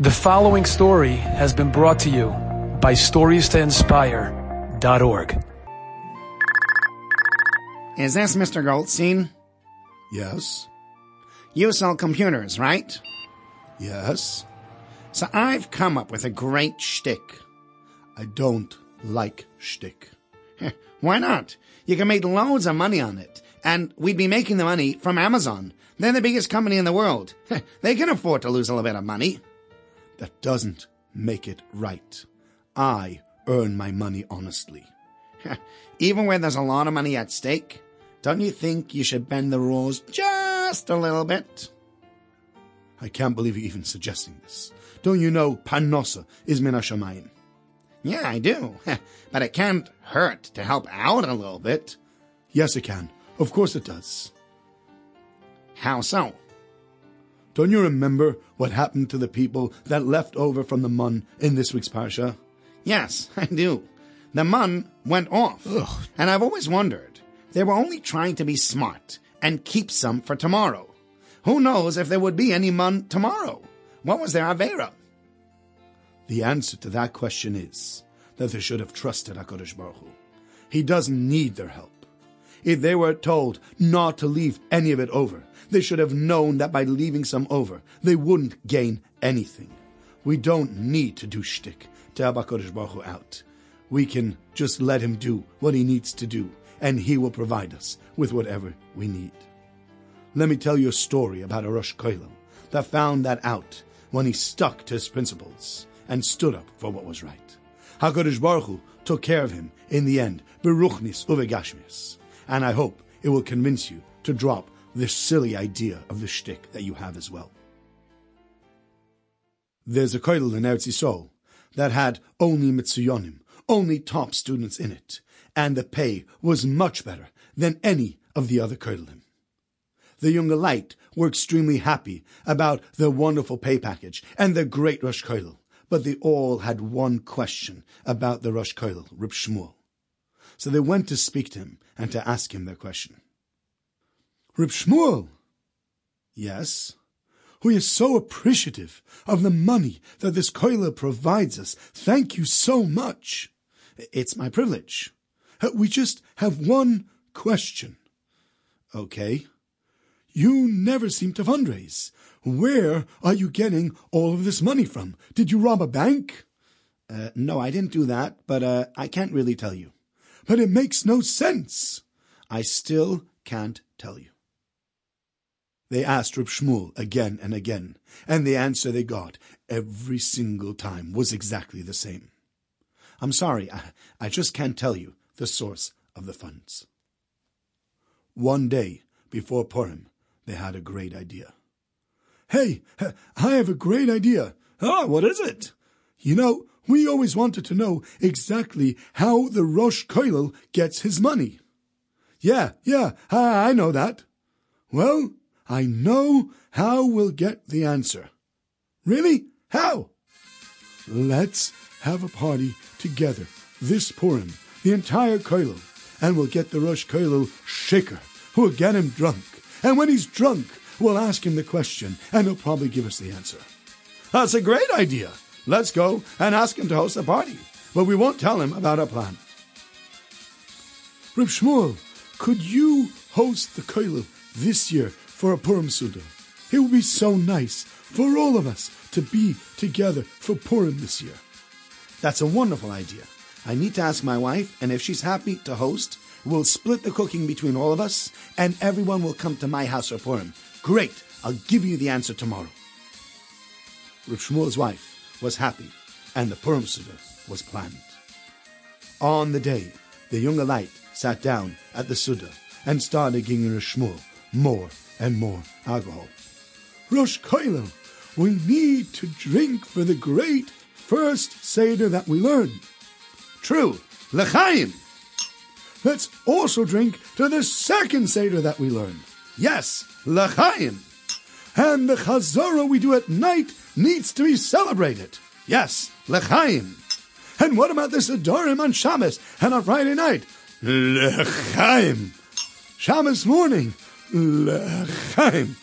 The following story has been brought to you by StoriesToInspire.org. Is this Mr. Goldstein? Yes. You sell computers, right? Yes. So I've come up with a great shtick. I don't like shtick. Why not? You can make loads of money on it. And we'd be making the money from Amazon. They're the biggest company in the world. they can afford to lose a little bit of money. That doesn't make it right. I earn my money honestly. Even when there's a lot of money at stake, don't you think you should bend the rules just a little bit? I can't believe you're even suggesting this. Don't you know Parnosa is min hashamayim? Yeah, I do. but it can't hurt to help out a little bit. Yes, it can. Of course it does. How so? Don't you remember what happened to the people that left over from the mun in this week's parsha? Yes, I do. The mun went off. Ugh. And I've always wondered, they were only trying to be smart and keep some for tomorrow. Who knows if there would be any mun tomorrow? What was their Avera? The answer to that question is that they should have trusted HaKadosh Baruch Hu. He doesn't need their help. If they were told not to leave any of it over, they should have known that by leaving some over, they wouldn't gain anything. We don't need to do shtick to help HaKadosh Baruch Hu out. We can just let him do what he needs to do, and he will provide us with whatever we need. Let me tell you a story about a Rosh Koilel that found that out when he stuck to his principles and stood up for what was right. HaKadosh Baruch Hu took care of him in the end, beruchnis uvegashmias. And I hope it will convince you to drop this silly idea of the shtick that you have as well. There's a koilel in Eretz Yisrael that had only mitzuyonim, only top students in it, and the pay was much better than any of the other koilelim. The yungerleit were extremely happy about the wonderful pay package and the great Rosh Koilel, but they all had one question about the Rosh Koilel, Reb Shmuel. So they went to speak to him and to ask him their question. Reb Shmuel! Yes? We are so appreciative of the money that this koilel provides us. Thank you so much. It's my privilege. Uh, We just have one question. Okay. You never seem to fundraise. Where are you getting all of this money from? Did you rob a bank? Uh, no, I didn't do that, but uh, I can't really tell you. But it makes no sense. I still can't tell you. They asked Reb Shmuel again and again, and the answer they got every single time was exactly the same. I'm sorry, I, I just can't tell you the source of the funds. One day before Purim, they had a great idea. Hey, I have a great idea. Ah, what is it? You know, we always wanted to know exactly how the Rosh Koilel gets his money. Yeah, yeah, I, I know that. Well, I know how we'll get the answer. Really? How? Let's have a party together this Purim, the entire Koilel, and we'll get the Rosh Koilel shikker, who'll get him drunk. And when he's drunk, we'll ask him the question, and he'll probably give us the answer. That's a great idea. Let's go and ask him to host a party, but we won't tell him about our plan. Reb Shmuel, could you host the Koilel this year for a Purim Suda? It would be so nice for all of us to be together for Purim this year. That's a wonderful idea. I need to ask my wife, and if she's happy to host, we'll split the cooking between all of us, and everyone will come to my house for Purim. Great! I'll give you the answer tomorrow. Reb Shmuel's wife was happy, and the Purim Suda was planned. On the day, the yungerleit sat down at the Suda and started giving Reb Shmuel more and more alcohol. Rosh Koilel, we need to drink for the great first Seder that we learned. True, L'chaim. Let's also drink to the second Seder that we learn. Yes, L'chaim. And the Chazorah we do at night needs to be celebrated. Yes, L'chaim. And what about the Sedarim on Shabbos and on Friday night? L'chaim. Shabbos morning, L'chaim.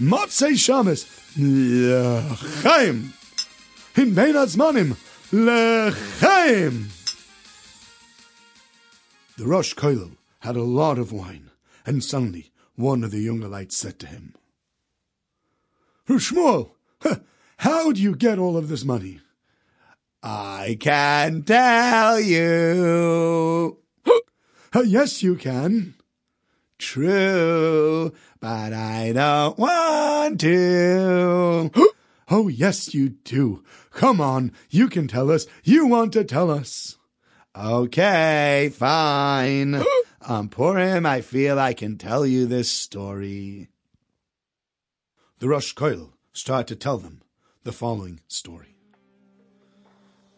Motzei Shabbos, L'chaim. in Bein Azmanim, Lechaim! The Rosh Koilel had a lot of wine, and suddenly one of the younger lights said to him, Shmuel, how do you get all of this money? I can tell you. yes, you can. True, but I don't want to. oh, yes, you do. Come on, you can tell us. You want to tell us. Okay, fine. Um, on Purim, I feel I can tell you this story. The Rosh Koil started to tell them the following story.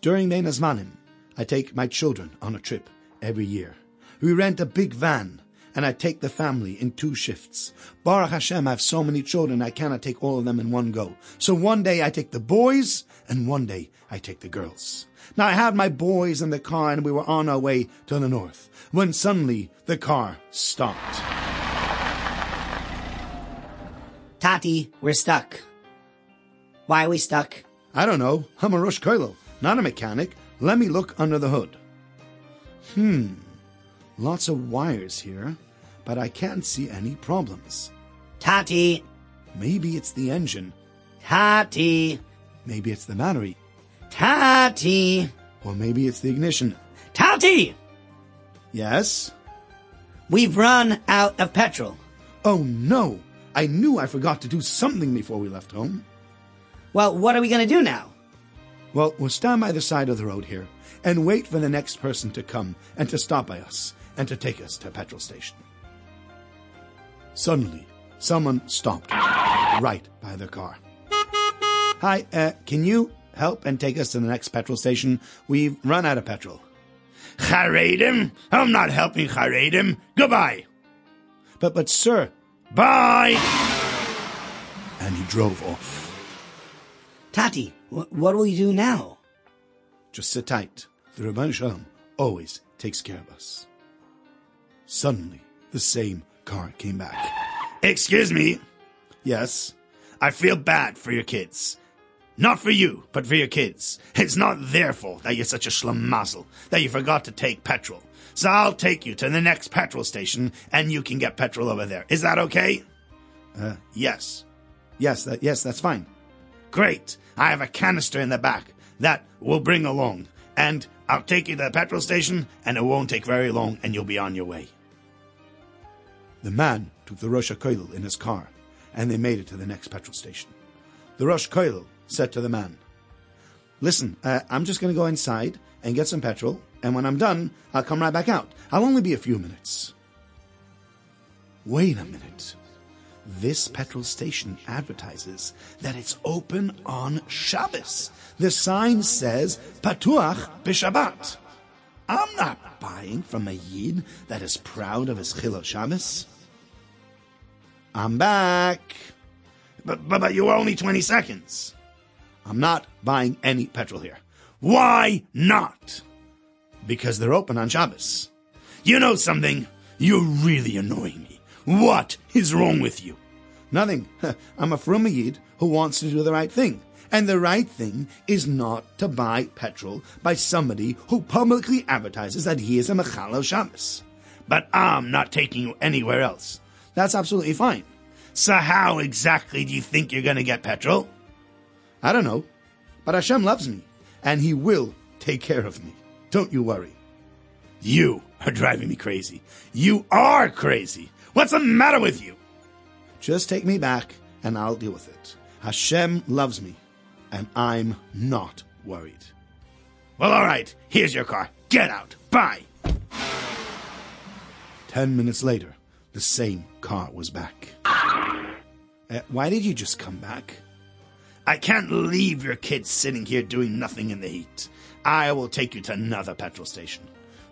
During Bein Hazmanim, I take my children on a trip every year. We rent a big van and I take the family in two shifts. Baruch Hashem, I have so many children, I cannot take all of them in one go. So one day I take the boys, and one day I take the girls. Now I had my boys in the car, and we were on our way to the north, when suddenly the car stopped. Tati, we're stuck. Why are we stuck? I don't know. I'm a Rosh Koilo, not a mechanic. Let me look under the hood. Hmm. Lots of wires here, but I can't see any problems. Tati! Maybe it's the engine. Tati! Maybe it's the battery. Tati! Or maybe it's the ignition. Tati! Yes? We've run out of petrol. Oh no! I knew I forgot to do something before we left home. Well, what are we going to do now? Well, we'll stand by the side of the road here and wait for the next person to come and to stop by us and to take us to a petrol station. Suddenly, someone stopped right by the car. Hi, uh, can you help and take us to the next petrol station? We've run out of petrol. Charedim? I'm not helping Charedim. Goodbye. But, but, sir. Bye! And he drove off. Tati, wh- what will we do now? Just sit tight. The Ribono Shel Olam always takes care of us. Suddenly, the same car came back. Excuse me. Yes? I feel bad for your kids. Not for you, but for your kids. It's not their fault that you're such a schlemazel, that you forgot to take petrol. So I'll take you to the next petrol station and you can get petrol over there. Is that okay? Uh, yes. Yes, that, yes, that's fine. Great. I have a canister in the back that we'll bring along. And I'll take you to the petrol station and it won't take very long and you'll be on your way. The man took the Rosh Koil in his car and they made it to the next petrol station. The Rosh Koil said to the man, Listen, uh, I'm just going to go inside and get some petrol, and when I'm done, I'll come right back out. I'll only be a few minutes. Wait a minute. This petrol station advertises that it's open on Shabbos. The sign says Patuach b'Shabbat. I'm not buying from a Yid that is proud of his Chilul Shabbos. I'm back. But, but, but you were only 20 seconds. I'm not buying any petrol here. Why not? Because they're open on Shabbos. You know something? You're really annoying me. What is wrong with you? Nothing. I'm a frum Yid who wants to do the right thing. And the right thing is not to buy petrol by somebody who publicly advertises that he is a Mechalel Shabbos. But I'm not taking you anywhere else. That's absolutely fine. So how exactly do you think you're going to get petrol? I don't know. But Hashem loves me, and He will take care of me. Don't you worry. You are driving me crazy. You are crazy. What's the matter with you? Just take me back, and I'll deal with it. Hashem loves me, and I'm not worried. Well, all right. Here's your car. Get out. Bye. Ten minutes later, the same car was back. Uh, why did you just come back? I can't leave your kids sitting here doing nothing in the heat. I will take you to another petrol station.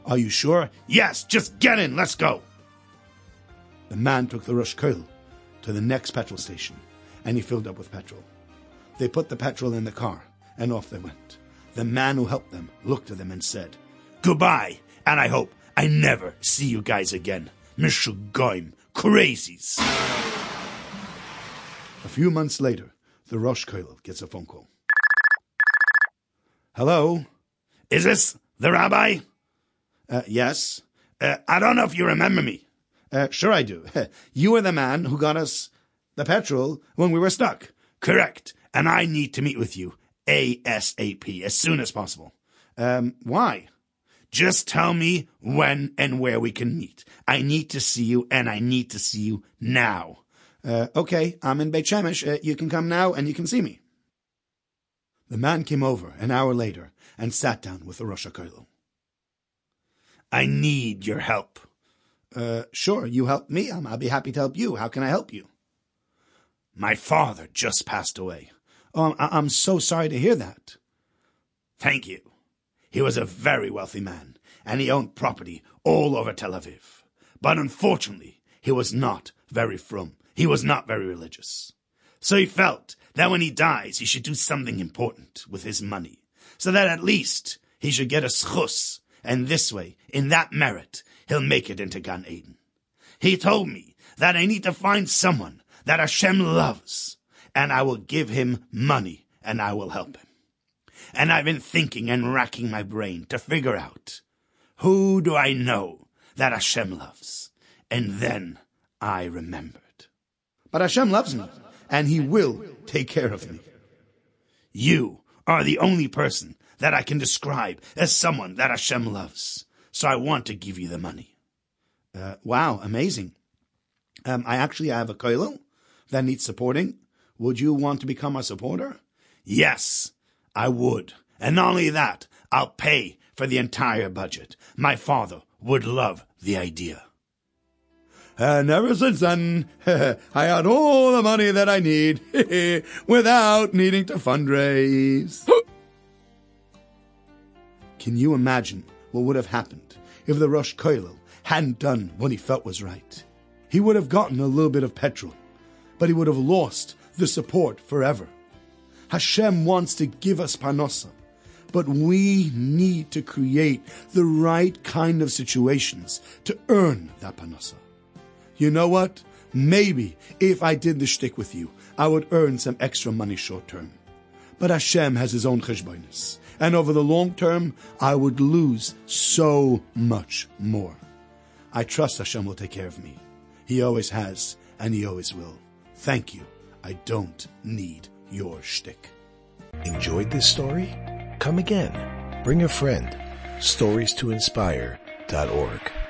Are you sure? Yes, just get in. Let's go. The man took the Roshkoil to the next petrol station, and he filled up with petrol. They put the petrol in the car, and off they went. The man who helped them looked at them and said, Goodbye, and I hope I never see you guys again. Mishugoim, crazies. A few months later, the Rosh Koil gets a phone call. Hello? Is this the rabbi? Uh, yes? Uh, I don't know if you remember me. Uh, sure I do. you were the man who got us the petrol when we were stuck. Correct. And I need to meet with you ASAP, as soon as possible. Um, why? Just tell me when and where we can meet. I need to see you, and I need to see you now. Uh, okay, I'm in Beit Shemesh. Uh, you can come now and you can see me. The man came over an hour later and sat down with the Rosh HaKollel. I need your help. Uh, sure, you help me. i will be happy to help you. How can I help you? My father just passed away. Oh, I- I'm so sorry to hear that. Thank you. He was a very wealthy man, and he owned property all over Tel Aviv. But unfortunately, he was not very frum. He was not very religious. So he felt that when he dies, he should do something important with his money, so that at least he should get a schus, and this way, in that merit, he'll make it into Gan Eden. He told me that I need to find someone that Hashem loves, and I will give him money, and I will help him. And I've been thinking and racking my brain to figure out who do I know that Hashem loves? And then I remembered. But Hashem loves me, and He will take care of me. You are the only person that I can describe as someone that Hashem loves. So I want to give you the money. Uh, wow, amazing. Um, I actually have a koilo that needs supporting. Would you want to become a supporter? Yes, I would. And not only that, I'll pay for the entire budget. My father would love the idea. And ever since then, I had all the money that I need without needing to fundraise. Can you imagine what would have happened if the Rosh Kollel hadn't done what he felt was right? He would have gotten a little bit of petrol, but he would have lost the support forever. Hashem wants to give us parnosa, but we need to create the right kind of situations to earn that parnosa. You know what? Maybe if I did the shtick with you, I would earn some extra money short term. But Hashem has his own cheshbonis, and over the long term, I would lose so much more. I trust Hashem will take care of me. He always has, and he always will. Thank you. I don't need your shtick. Enjoyed this story? Come again. Bring a friend. Stories to inspire.org.